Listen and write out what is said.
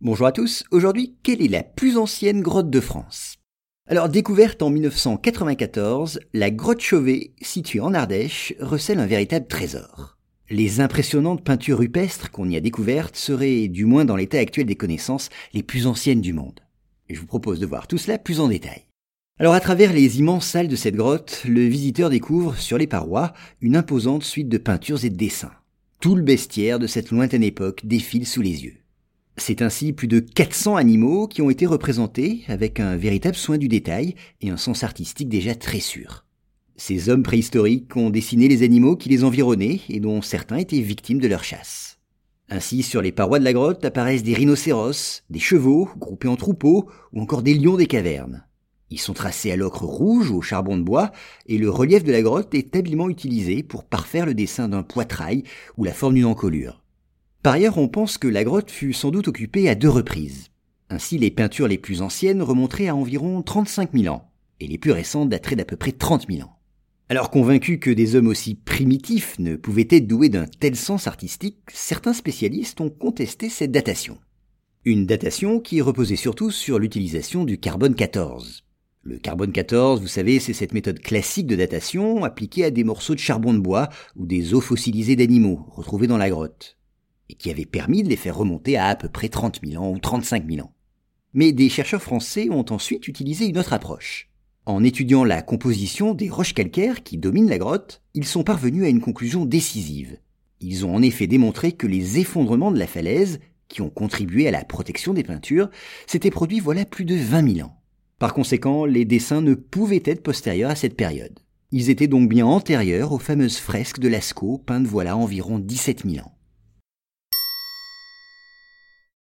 Bonjour à tous, aujourd'hui, quelle est la plus ancienne grotte de France? Alors, découverte en 1994, la grotte Chauvet, située en Ardèche, recèle un véritable trésor. Les impressionnantes peintures rupestres qu'on y a découvertes seraient, du moins dans l'état actuel des connaissances, les plus anciennes du monde. Et je vous propose de voir tout cela plus en détail. Alors à travers les immenses salles de cette grotte, le visiteur découvre sur les parois une imposante suite de peintures et de dessins. Tout le bestiaire de cette lointaine époque défile sous les yeux. C'est ainsi plus de 400 animaux qui ont été représentés avec un véritable soin du détail et un sens artistique déjà très sûr. Ces hommes préhistoriques ont dessiné les animaux qui les environnaient et dont certains étaient victimes de leur chasse. Ainsi, sur les parois de la grotte apparaissent des rhinocéros, des chevaux groupés en troupeaux ou encore des lions des cavernes. Ils sont tracés à l'ocre rouge ou au charbon de bois et le relief de la grotte est habilement utilisé pour parfaire le dessin d'un poitrail ou la forme d'une encolure. Par ailleurs, on pense que la grotte fut sans doute occupée à deux reprises. Ainsi, les peintures les plus anciennes remonteraient à environ 35 000 ans, et les plus récentes dateraient d'à peu près 30 000 ans. Alors convaincus que des hommes aussi primitifs ne pouvaient être doués d'un tel sens artistique, certains spécialistes ont contesté cette datation. Une datation qui reposait surtout sur l'utilisation du carbone 14. Le carbone 14, vous savez, c'est cette méthode classique de datation appliquée à des morceaux de charbon de bois ou des os fossilisés d'animaux retrouvés dans la grotte et qui avait permis de les faire remonter à à peu près 30 000 ans ou 35 000 ans. Mais des chercheurs français ont ensuite utilisé une autre approche. En étudiant la composition des roches calcaires qui dominent la grotte, ils sont parvenus à une conclusion décisive. Ils ont en effet démontré que les effondrements de la falaise, qui ont contribué à la protection des peintures, s'étaient produits voilà plus de 20 000 ans. Par conséquent, les dessins ne pouvaient être postérieurs à cette période. Ils étaient donc bien antérieurs aux fameuses fresques de Lascaux peintes voilà environ 17 000 ans.